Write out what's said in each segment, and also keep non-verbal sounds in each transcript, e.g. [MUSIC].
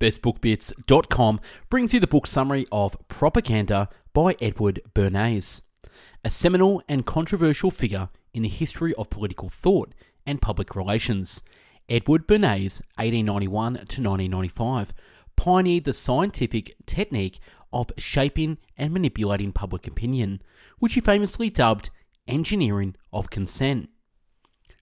bestbookbits.com brings you the book summary of Propaganda by Edward Bernays, a seminal and controversial figure in the history of political thought and public relations. Edward Bernays, 1891 to 1995, pioneered the scientific technique of shaping and manipulating public opinion, which he famously dubbed engineering of consent.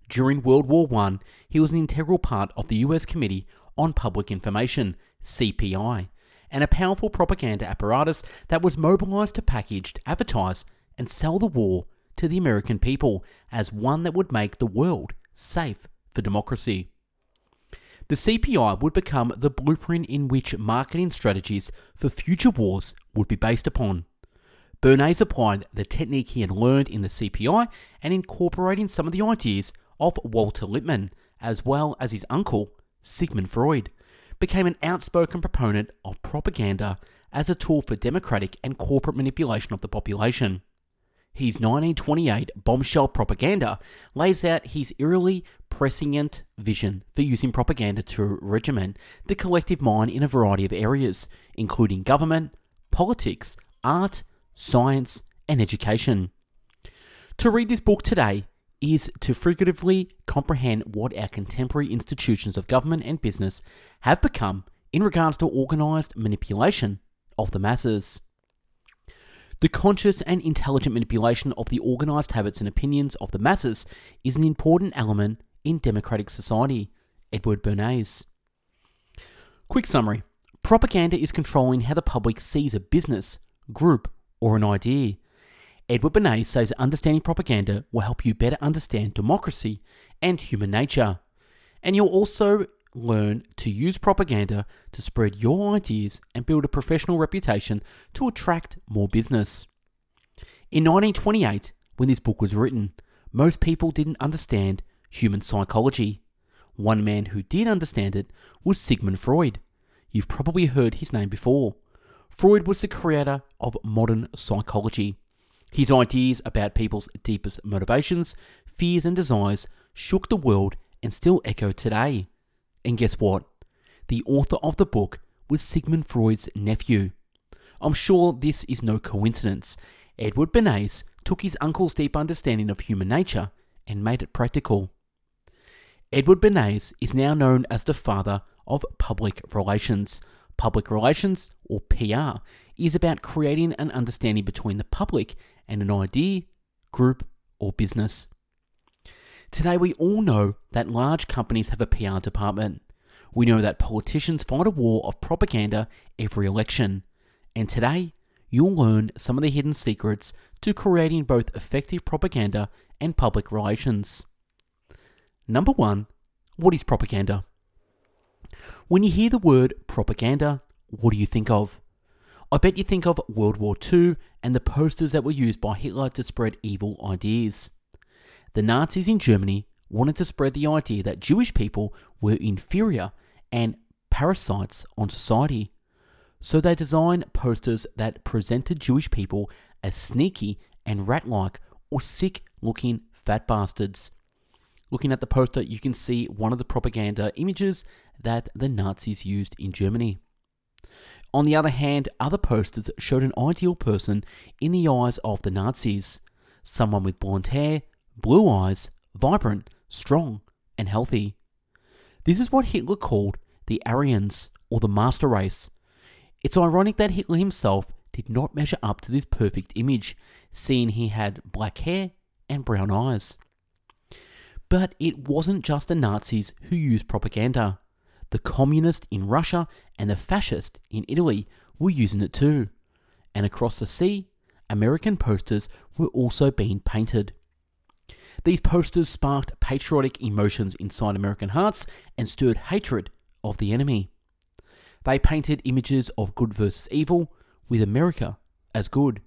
During World War I, he was an integral part of the US Committee on Public Information, CPI, and a powerful propaganda apparatus that was mobilized to package, advertise, and sell the war to the American people as one that would make the world safe for democracy. The CPI would become the blueprint in which marketing strategies for future wars would be based upon. Bernays applied the technique he had learned in the CPI and incorporating some of the ideas of Walter Lippmann, as well as his uncle, Sigmund Freud, became an outspoken proponent of propaganda as a tool for democratic and corporate manipulation of the population. His 1928 bombshell propaganda lays out his eerily prescient vision for using propaganda to regiment the collective mind in a variety of areas, including government, politics, art, science, and education. To read this book today is to figuratively comprehend what our contemporary institutions of government and business have become in regards to organised manipulation of the masses. The conscious and intelligent manipulation of the organised habits and opinions of the masses is an important element in democratic society. Edward Bernays. Quick summary Propaganda is controlling how the public sees a business, group, or an idea. Edward Bernays says that understanding propaganda will help you better understand democracy and human nature. And you'll also learn to use propaganda to spread your ideas and build a professional reputation to attract more business. In 1928, when this book was written, most people didn't understand human psychology. One man who did understand it was Sigmund Freud. You've probably heard his name before. Freud was the creator of modern psychology. His ideas about people's deepest motivations, fears, and desires shook the world and still echo today. And guess what? The author of the book was Sigmund Freud's nephew. I'm sure this is no coincidence. Edward Bernays took his uncle's deep understanding of human nature and made it practical. Edward Bernays is now known as the father of public relations. Public relations, or PR, is about creating an understanding between the public and an idea, group, or business. Today, we all know that large companies have a PR department. We know that politicians fight a war of propaganda every election. And today, you'll learn some of the hidden secrets to creating both effective propaganda and public relations. Number one, what is propaganda? When you hear the word propaganda, what do you think of? I bet you think of World War II and the posters that were used by Hitler to spread evil ideas. The Nazis in Germany wanted to spread the idea that Jewish people were inferior and parasites on society. So they designed posters that presented Jewish people as sneaky and rat like or sick looking fat bastards. Looking at the poster, you can see one of the propaganda images that the Nazis used in Germany. On the other hand, other posters showed an ideal person in the eyes of the Nazis someone with blonde hair, blue eyes, vibrant, strong, and healthy. This is what Hitler called the Aryans, or the master race. It's ironic that Hitler himself did not measure up to this perfect image, seeing he had black hair and brown eyes. But it wasn't just the Nazis who used propaganda. The communists in Russia and the fascists in Italy were using it too. And across the sea, American posters were also being painted. These posters sparked patriotic emotions inside American hearts and stirred hatred of the enemy. They painted images of good versus evil, with America as good.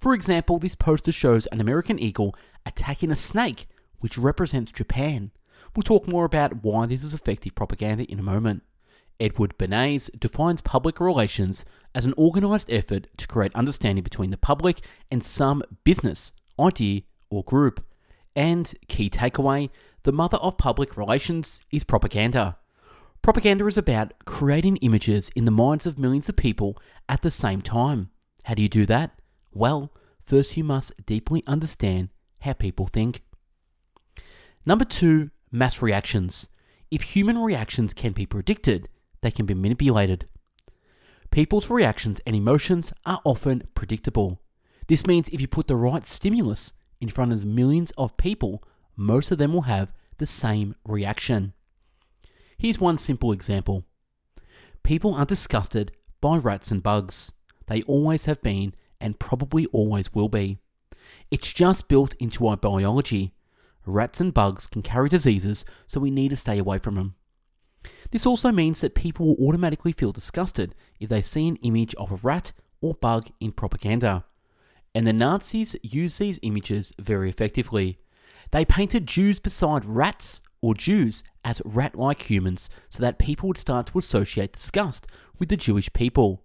For example, this poster shows an American eagle attacking a snake which represents Japan. We'll talk more about why this is effective propaganda in a moment. Edward Bernays defines public relations as an organised effort to create understanding between the public and some business, idea, or group. And key takeaway the mother of public relations is propaganda. Propaganda is about creating images in the minds of millions of people at the same time. How do you do that? Well, first you must deeply understand how people think. Number two, mass reactions. If human reactions can be predicted, they can be manipulated. People's reactions and emotions are often predictable. This means if you put the right stimulus in front of millions of people, most of them will have the same reaction. Here's one simple example people are disgusted by rats and bugs. They always have been and probably always will be. It's just built into our biology. Rats and bugs can carry diseases, so we need to stay away from them. This also means that people will automatically feel disgusted if they see an image of a rat or bug in propaganda. And the Nazis used these images very effectively. They painted Jews beside rats or Jews as rat like humans so that people would start to associate disgust with the Jewish people.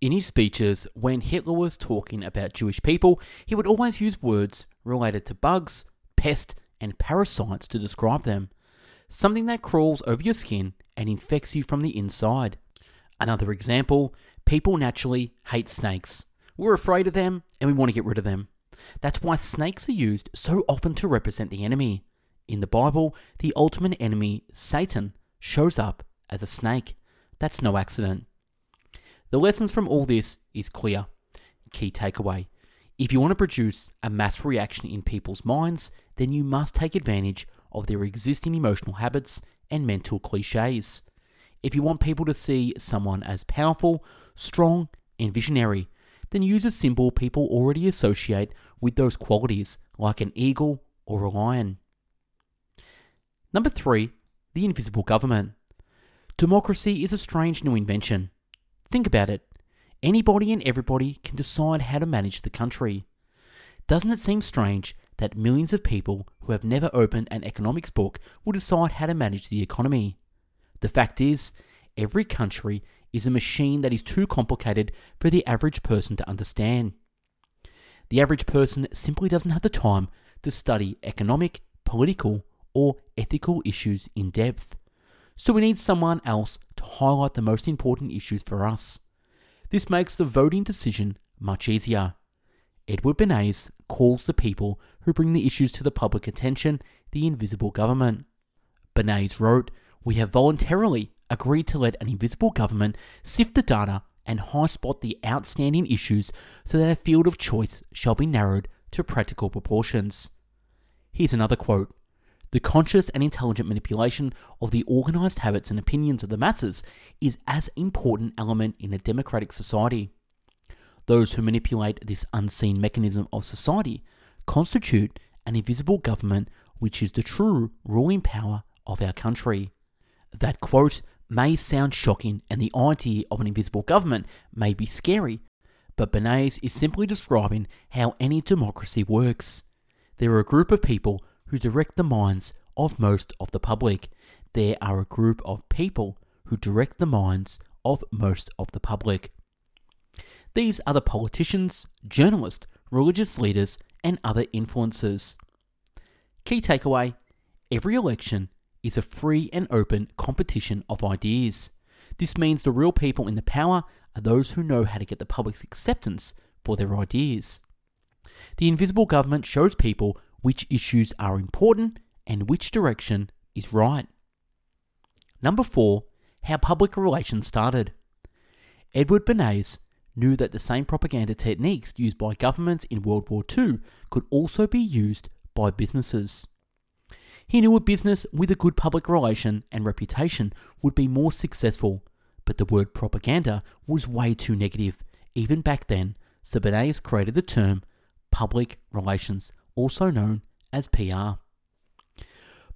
In his speeches, when Hitler was talking about Jewish people, he would always use words related to bugs, pest, and parasites to describe them. Something that crawls over your skin and infects you from the inside. Another example people naturally hate snakes. We're afraid of them and we want to get rid of them. That's why snakes are used so often to represent the enemy. In the Bible, the ultimate enemy, Satan, shows up as a snake. That's no accident. The lessons from all this is clear. Key takeaway. If you want to produce a mass reaction in people's minds, then you must take advantage of their existing emotional habits and mental cliches. If you want people to see someone as powerful, strong, and visionary, then use a symbol people already associate with those qualities, like an eagle or a lion. Number three, the invisible government. Democracy is a strange new invention. Think about it. Anybody and everybody can decide how to manage the country. Doesn't it seem strange that millions of people who have never opened an economics book will decide how to manage the economy? The fact is, every country is a machine that is too complicated for the average person to understand. The average person simply doesn't have the time to study economic, political, or ethical issues in depth. So we need someone else to highlight the most important issues for us. This makes the voting decision much easier. Edward Bernays calls the people who bring the issues to the public attention the invisible government. Bernays wrote, We have voluntarily agreed to let an invisible government sift the data and high spot the outstanding issues so that a field of choice shall be narrowed to practical proportions. Here's another quote the conscious and intelligent manipulation of the organized habits and opinions of the masses is as important element in a democratic society. Those who manipulate this unseen mechanism of society constitute an invisible government which is the true ruling power of our country. That quote may sound shocking and the idea of an invisible government may be scary, but Bernays is simply describing how any democracy works. There are a group of people who direct the minds of most of the public. There are a group of people who direct the minds of most of the public. These are the politicians, journalists, religious leaders, and other influencers. Key takeaway every election is a free and open competition of ideas. This means the real people in the power are those who know how to get the public's acceptance for their ideas. The invisible government shows people which issues are important and which direction is right. Number four, how public relations started. Edward Bernays knew that the same propaganda techniques used by governments in World War II could also be used by businesses. He knew a business with a good public relation and reputation would be more successful, but the word propaganda was way too negative, even back then, so Bernays created the term public relations also known as PR.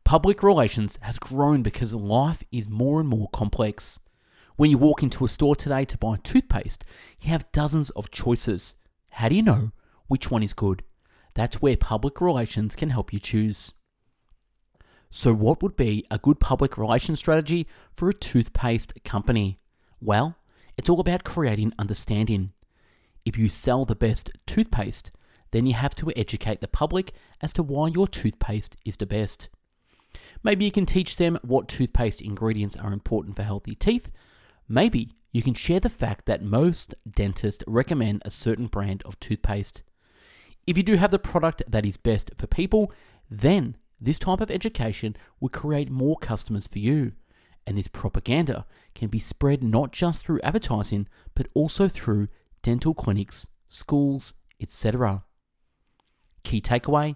Public relations has grown because life is more and more complex. When you walk into a store today to buy toothpaste, you have dozens of choices. How do you know which one is good? That's where public relations can help you choose. So, what would be a good public relations strategy for a toothpaste company? Well, it's all about creating understanding. If you sell the best toothpaste, then you have to educate the public as to why your toothpaste is the best. Maybe you can teach them what toothpaste ingredients are important for healthy teeth. Maybe you can share the fact that most dentists recommend a certain brand of toothpaste. If you do have the product that is best for people, then this type of education will create more customers for you. And this propaganda can be spread not just through advertising, but also through dental clinics, schools, etc. Key takeaway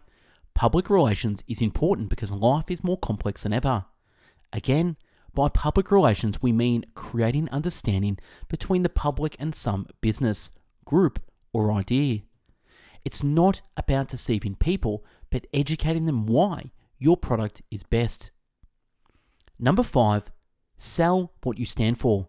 public relations is important because life is more complex than ever. Again, by public relations, we mean creating understanding between the public and some business, group, or idea. It's not about deceiving people, but educating them why your product is best. Number five, sell what you stand for.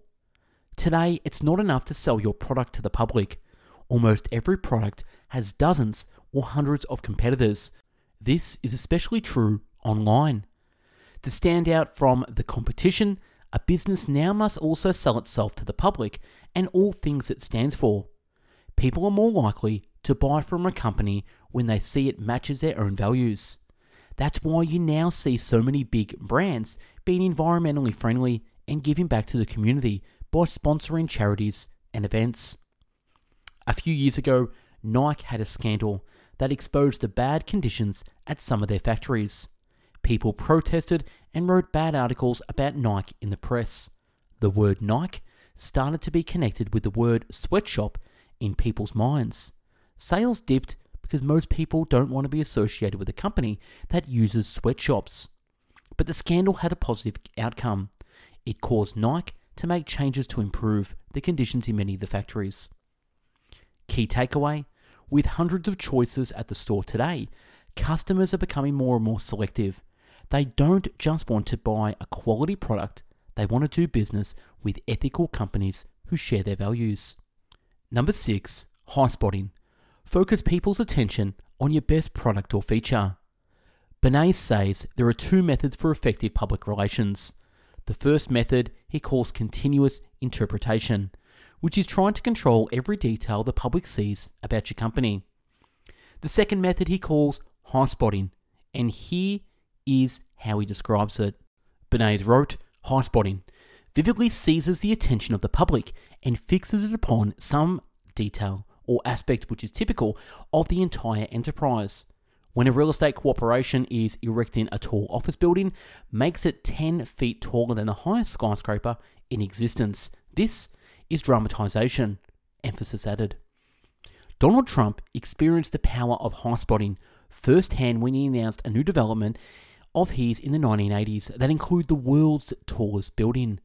Today, it's not enough to sell your product to the public. Almost every product has dozens or hundreds of competitors. This is especially true online. To stand out from the competition, a business now must also sell itself to the public and all things it stands for. People are more likely to buy from a company when they see it matches their own values. That's why you now see so many big brands being environmentally friendly and giving back to the community by sponsoring charities and events. A few years ago, Nike had a scandal that exposed the bad conditions at some of their factories. People protested and wrote bad articles about Nike in the press. The word Nike started to be connected with the word sweatshop in people's minds. Sales dipped because most people don't want to be associated with a company that uses sweatshops. But the scandal had a positive outcome. It caused Nike to make changes to improve the conditions in many of the factories. Key takeaway with hundreds of choices at the store today, customers are becoming more and more selective. They don't just want to buy a quality product, they want to do business with ethical companies who share their values. Number six, high spotting. Focus people's attention on your best product or feature. Bernays says there are two methods for effective public relations. The first method he calls continuous interpretation, which is trying to control every detail the public sees about your company. The second method he calls high spotting, and here is how he describes it. Bernays wrote, High spotting vividly seizes the attention of the public and fixes it upon some detail or aspect which is typical of the entire enterprise. When a real estate corporation is erecting a tall office building, makes it 10 feet taller than the highest skyscraper in existence. This is dramatization, emphasis added. Donald Trump experienced the power of high spotting firsthand when he announced a new development of his in the 1980s that include the world's tallest building.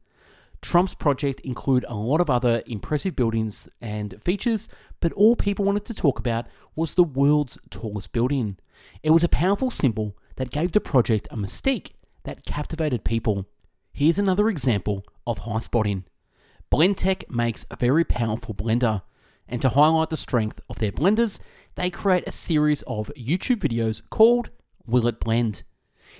Trump's project include a lot of other impressive buildings and features, but all people wanted to talk about was the world's tallest building. It was a powerful symbol that gave the project a mystique that captivated people. Here's another example of high spotting. Blendtec makes a very powerful blender, and to highlight the strength of their blenders, they create a series of YouTube videos called Will It Blend?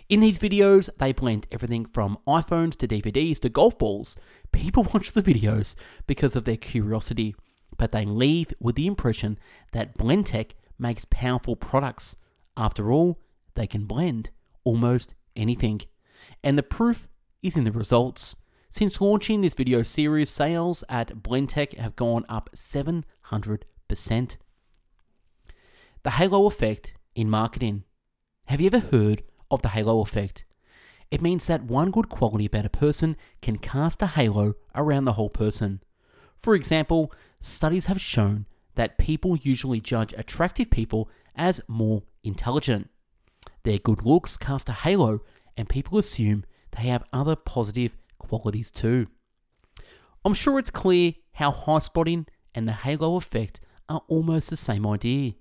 In these videos, they blend everything from iPhones to DVDs to golf balls. People [LAUGHS] watch the videos because of their curiosity, but they leave with the impression that Blendtec makes powerful products. After all, they can blend almost anything. And the proof is in the results. Since launching this video series, sales at Blendtec have gone up 700%. The halo effect in marketing. Have you ever heard of the halo effect? It means that one good quality about a person can cast a halo around the whole person. For example, studies have shown that people usually judge attractive people as more intelligent. Their good looks cast a halo, and people assume they have other positive qualities too. I'm sure it's clear how high spotting and the halo effect are almost the same idea.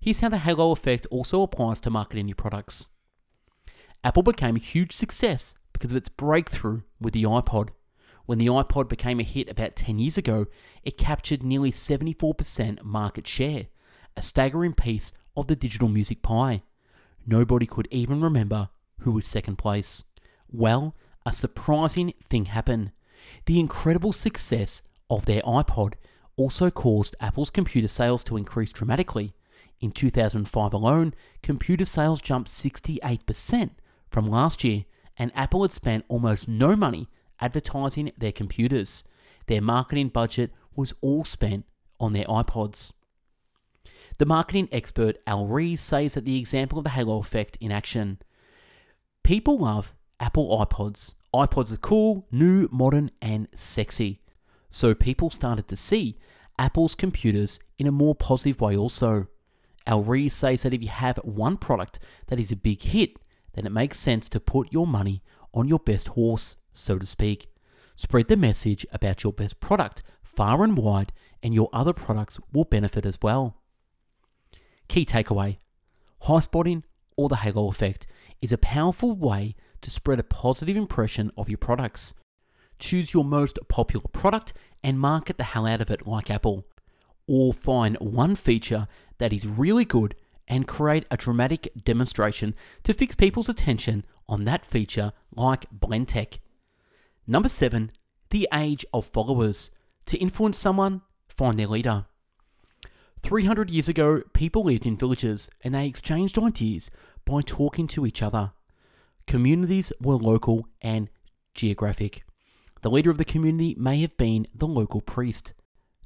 Here's how the halo effect also applies to marketing your products. Apple became a huge success because of its breakthrough with the iPod. When the iPod became a hit about 10 years ago, it captured nearly 74% market share, a staggering piece of the digital music pie. Nobody could even remember who was second place. Well, a surprising thing happened. The incredible success of their iPod also caused Apple's computer sales to increase dramatically. In 2005 alone, computer sales jumped 68% from last year, and Apple had spent almost no money advertising their computers. Their marketing budget was all spent on their iPods. The marketing expert Al Ries says that the example of the halo effect in action. People love Apple iPods. iPods are cool, new, modern, and sexy. So people started to see Apple's computers in a more positive way also. Al Ries says that if you have one product that is a big hit, then it makes sense to put your money on your best horse, so to speak. Spread the message about your best product far and wide, and your other products will benefit as well. Key takeaway High spotting or the halo effect is a powerful way to spread a positive impression of your products. Choose your most popular product and market the hell out of it like Apple. Or find one feature that is really good and create a dramatic demonstration to fix people's attention on that feature like Blendtec. Number 7. The age of followers. To influence someone, find their leader. 300 years ago, people lived in villages and they exchanged ideas by talking to each other. Communities were local and geographic. The leader of the community may have been the local priest.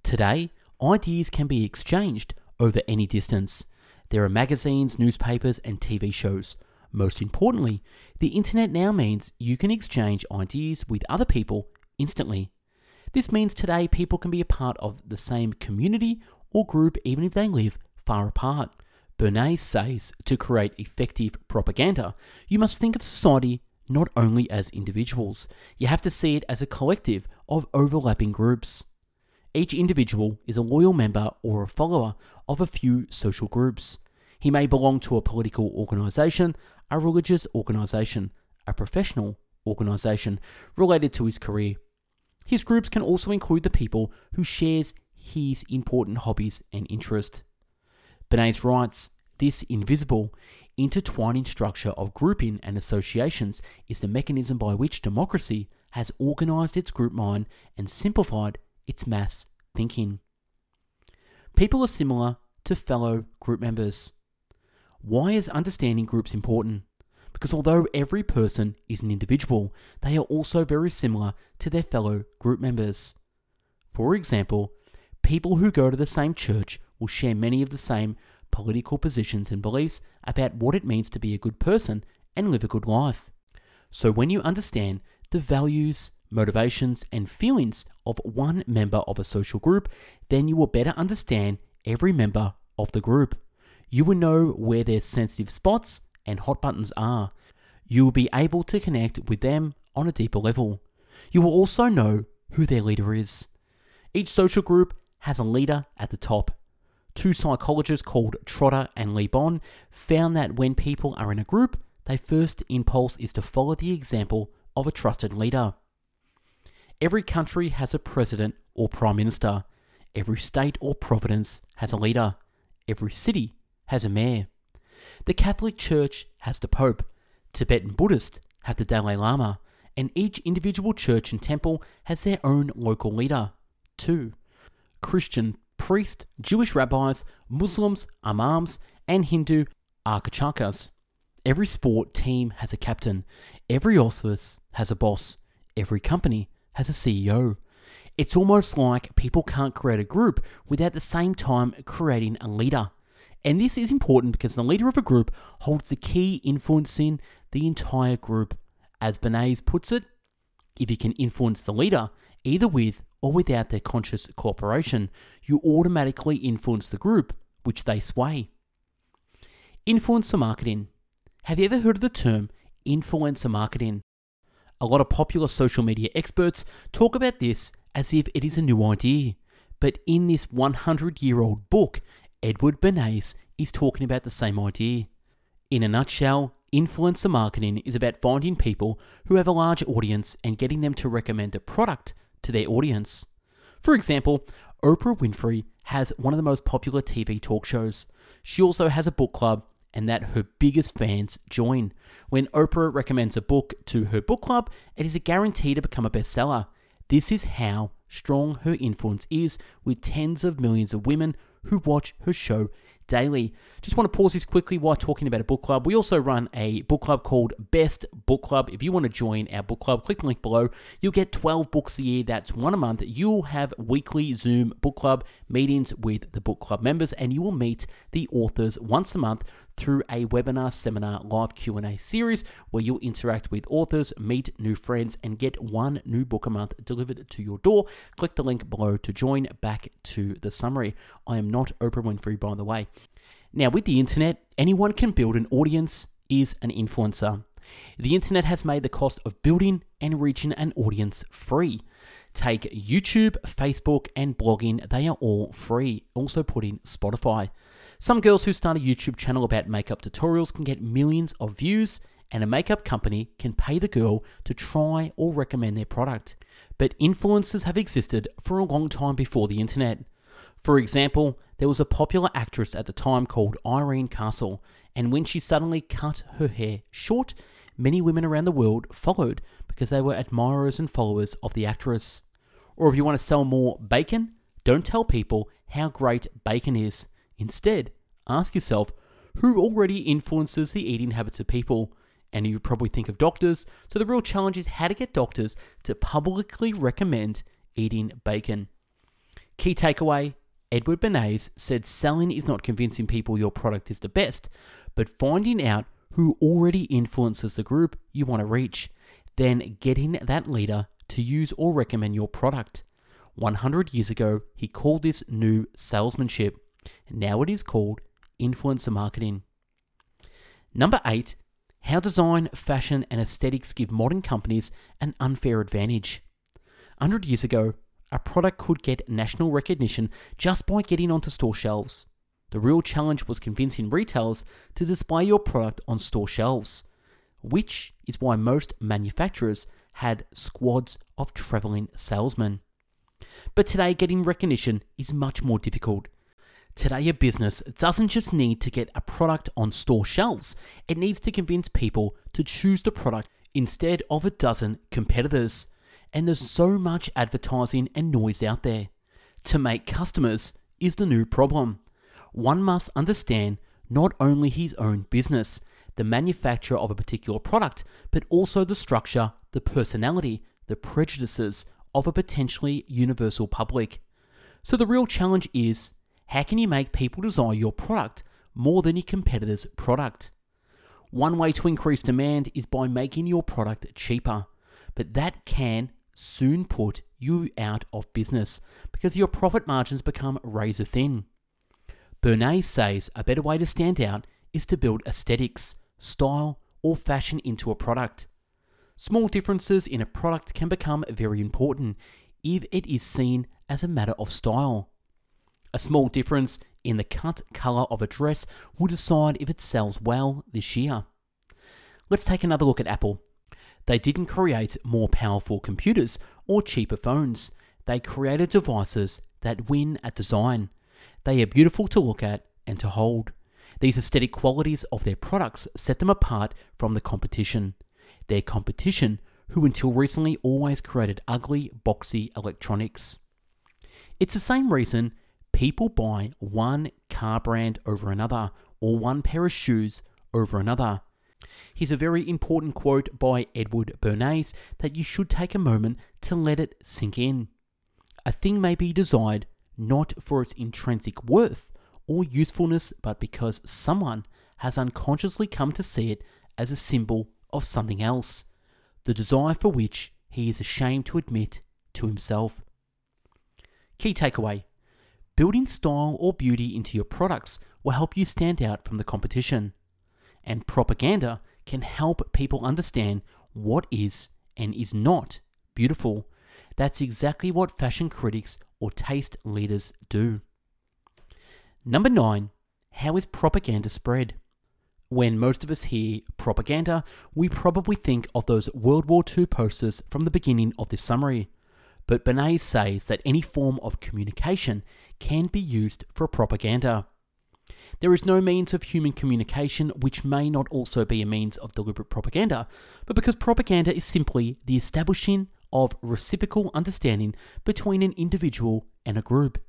Today, ideas can be exchanged over any distance. There are magazines, newspapers, and TV shows. Most importantly, the internet now means you can exchange ideas with other people instantly. This means today people can be a part of the same community or group even if they live far apart. Bernays says to create effective propaganda, you must think of society not only as individuals, you have to see it as a collective of overlapping groups. Each individual is a loyal member or a follower of a few social groups. He may belong to a political organisation, a religious organisation, a professional organisation related to his career. His groups can also include the people who shares his important hobbies and interests. Bernays writes, this invisible, intertwining structure of grouping and associations is the mechanism by which democracy has organised its group mind and simplified its mass thinking. People are similar to fellow group members. Why is understanding groups important? Because although every person is an individual, they are also very similar to their fellow group members. For example, people who go to the same church will share many of the same political positions and beliefs about what it means to be a good person and live a good life. So when you understand the values, motivations, and feelings of one member of a social group, then you will better understand every member of the group. You will know where their sensitive spots and hot buttons are. You will be able to connect with them on a deeper level. You will also know who their leader is. Each social group has a leader at the top. Two psychologists called Trotter and Le Bon found that when people are in a group, their first impulse is to follow the example of a trusted leader. Every country has a president or prime minister. Every state or province has a leader. Every city has a mayor. The Catholic Church has the Pope. Tibetan Buddhists have the Dalai Lama. And each individual church and temple has their own local leader, too. Christian priests, Jewish rabbis, Muslims, imams, and Hindu archachakas. Every sport team has a captain. Every office has a boss. Every company has a CEO. It's almost like people can't create a group without the same time creating a leader. And this is important because the leader of a group holds the key influencing the entire group. As Bernays puts it, if you can influence the leader, either with or without their conscious cooperation, you automatically influence the group, which they sway. Influencer marketing. Have you ever heard of the term influencer marketing? A lot of popular social media experts talk about this as if it is a new idea. But in this 100 year old book, Edward Bernays is talking about the same idea. In a nutshell, influencer marketing is about finding people who have a large audience and getting them to recommend a product to their audience. For example, Oprah Winfrey has one of the most popular TV talk shows. She also has a book club and that her biggest fans join. When Oprah recommends a book to her book club, it is a guarantee to become a bestseller. This is how strong her influence is with tens of millions of women who watch her show daily. Just want to pause this quickly while talking about a book club. We also run a book club called Best Book Club. If you want to join our book club, click the link below. You'll get 12 books a year. That's one a month. You'll have weekly Zoom book club meetings with the book club members, and you will meet the authors once a month through a webinar, seminar, live Q&A series where you'll interact with authors, meet new friends, and get one new book a month delivered to your door. Click the link below to join. Back to the summary. I am not Oprah Winfrey, by the way. Now, with the internet, anyone can build an audience, is an influencer. The internet has made the cost of building and reaching an audience free. Take YouTube, Facebook, and blogging, they are all free. Also put in Spotify. Some girls who start a YouTube channel about makeup tutorials can get millions of views, and a makeup company can pay the girl to try or recommend their product. But influencers have existed for a long time before the internet. For example, there was a popular actress at the time called Irene Castle, and when she suddenly cut her hair short, many women around the world followed because they were admirers and followers of the actress. Or if you want to sell more bacon, don't tell people how great bacon is. Instead, ask yourself who already influences the eating habits of people. And you probably think of doctors, so the real challenge is how to get doctors to publicly recommend eating bacon. Key takeaway Edward Bernays said selling is not convincing people your product is the best, but finding out who already influences the group you want to reach, then getting that leader to use or recommend your product. 100 years ago, he called this new salesmanship. Now it is called influencer marketing. Number eight, how design, fashion, and aesthetics give modern companies an unfair advantage. 100 years ago, a product could get national recognition just by getting onto store shelves. The real challenge was convincing retailers to display your product on store shelves, which is why most manufacturers had squads of traveling salesmen. But today, getting recognition is much more difficult. Today, a business doesn't just need to get a product on store shelves, it needs to convince people to choose the product instead of a dozen competitors. And there's so much advertising and noise out there. To make customers is the new problem. One must understand not only his own business, the manufacturer of a particular product, but also the structure, the personality, the prejudices of a potentially universal public. So the real challenge is how can you make people desire your product more than your competitor's product? One way to increase demand is by making your product cheaper, but that can soon put you out of business because your profit margins become razor thin. Bernays says a better way to stand out is to build aesthetics, style, or fashion into a product. Small differences in a product can become very important if it is seen as a matter of style. A small difference in the cut colour of a dress will decide if it sells well this year. Let's take another look at Apple. They didn't create more powerful computers or cheaper phones. They created devices that win at design. They are beautiful to look at and to hold. These aesthetic qualities of their products set them apart from the competition. Their competition, who until recently always created ugly, boxy electronics. It's the same reason people buy one car brand over another or one pair of shoes over another. Here's a very important quote by Edward Bernays that you should take a moment to let it sink in. A thing may be desired not for its intrinsic worth or usefulness, but because someone has unconsciously come to see it as a symbol of something else, the desire for which he is ashamed to admit to himself. Key takeaway Building style or beauty into your products will help you stand out from the competition and propaganda can help people understand what is and is not beautiful. That's exactly what fashion critics or taste leaders do. Number nine, how is propaganda spread? When most of us hear propaganda, we probably think of those World War II posters from the beginning of this summary. But Bernays says that any form of communication can be used for propaganda. There is no means of human communication which may not also be a means of deliberate propaganda, but because propaganda is simply the establishing of reciprocal understanding between an individual and a group.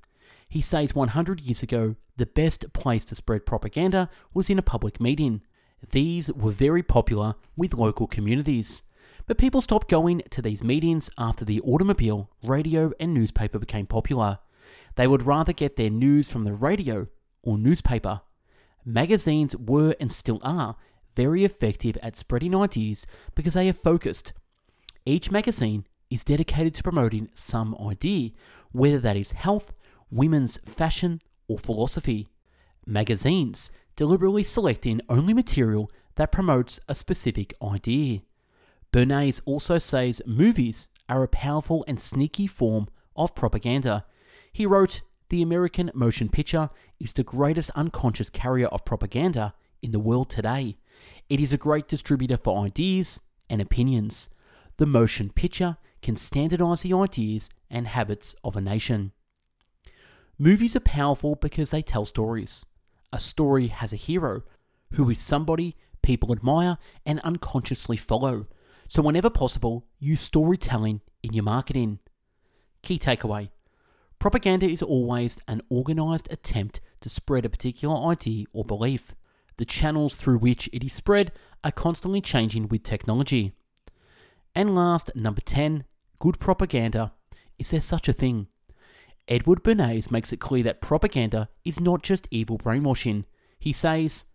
He says 100 years ago, the best place to spread propaganda was in a public meeting. These were very popular with local communities. But people stopped going to these meetings after the automobile, radio, and newspaper became popular. They would rather get their news from the radio or newspaper. Magazines were and still are very effective at spreading ideas because they are focused. Each magazine is dedicated to promoting some idea, whether that is health, women's fashion, or philosophy. Magazines deliberately selecting only material that promotes a specific idea. Bernays also says movies are a powerful and sneaky form of propaganda. He wrote, The American motion picture is the greatest unconscious carrier of propaganda in the world today. It is a great distributor for ideas and opinions. The motion picture can standardize the ideas and habits of a nation. Movies are powerful because they tell stories. A story has a hero who is somebody people admire and unconsciously follow. So, whenever possible, use storytelling in your marketing. Key takeaway propaganda is always an organized attempt to spread a particular idea or belief. The channels through which it is spread are constantly changing with technology. And last, number 10, good propaganda. Is there such a thing? Edward Bernays makes it clear that propaganda is not just evil brainwashing. He says,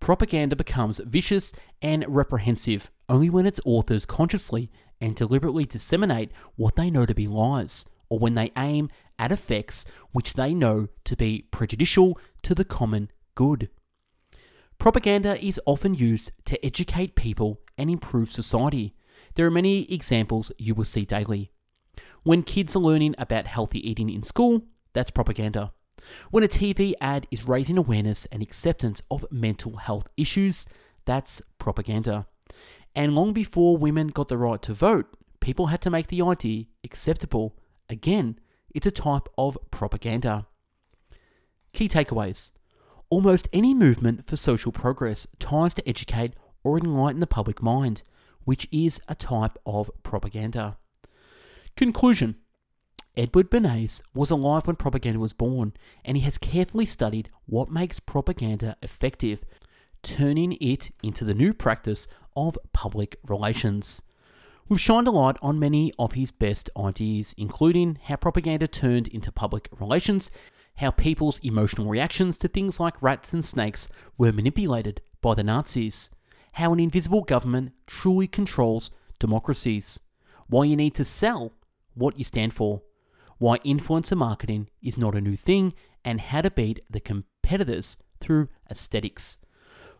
Propaganda becomes vicious and reprehensive only when its authors consciously and deliberately disseminate what they know to be lies, or when they aim at effects which they know to be prejudicial to the common good. Propaganda is often used to educate people and improve society. There are many examples you will see daily. When kids are learning about healthy eating in school, that's propaganda. When a TV ad is raising awareness and acceptance of mental health issues, that's propaganda. And long before women got the right to vote, people had to make the idea acceptable. Again, it's a type of propaganda. Key takeaways Almost any movement for social progress tries to educate or enlighten the public mind, which is a type of propaganda. Conclusion Edward Bernays was alive when propaganda was born, and he has carefully studied what makes propaganda effective, turning it into the new practice of public relations. We've shined a light on many of his best ideas, including how propaganda turned into public relations, how people's emotional reactions to things like rats and snakes were manipulated by the Nazis, how an invisible government truly controls democracies, why you need to sell what you stand for, why influencer marketing is not a new thing, and how to beat the competitors through aesthetics.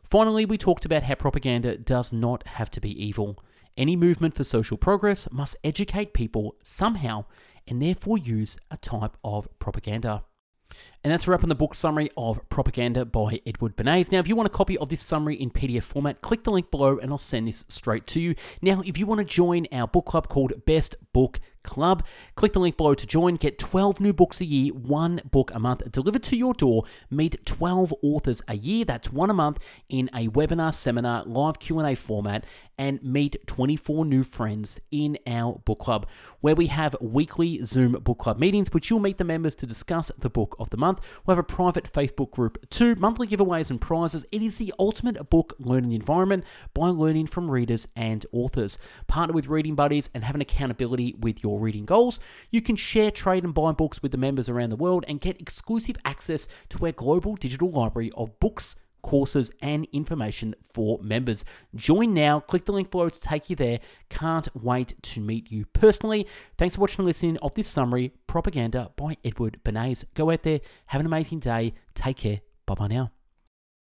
Finally, we talked about how propaganda does not have to be evil. Any movement for social progress must educate people somehow and therefore use a type of propaganda. And that's a wrap on the book summary of Propaganda by Edward Bernays. Now, if you want a copy of this summary in PDF format, click the link below and I'll send this straight to you. Now, if you want to join our book club called Best Book Club. Click the link below to join. Get 12 new books a year, one book a month delivered to your door. Meet 12 authors a year. That's one a month in a webinar, seminar, live Q&A format and meet 24 new friends in our book club where we have weekly Zoom book club meetings which you'll meet the members to discuss the book of the month. We'll have a private Facebook group too, monthly giveaways and prizes. It is the ultimate book learning environment by learning from readers and authors. Partner with Reading Buddies and have an accountability with your reading goals. You can share, trade, and buy books with the members around the world and get exclusive access to our global digital library of books, courses, and information for members. Join now. Click the link below to take you there. Can't wait to meet you personally. Thanks for watching and listening of this summary, Propaganda by Edward Bernays. Go out there, have an amazing day. Take care. Bye bye now.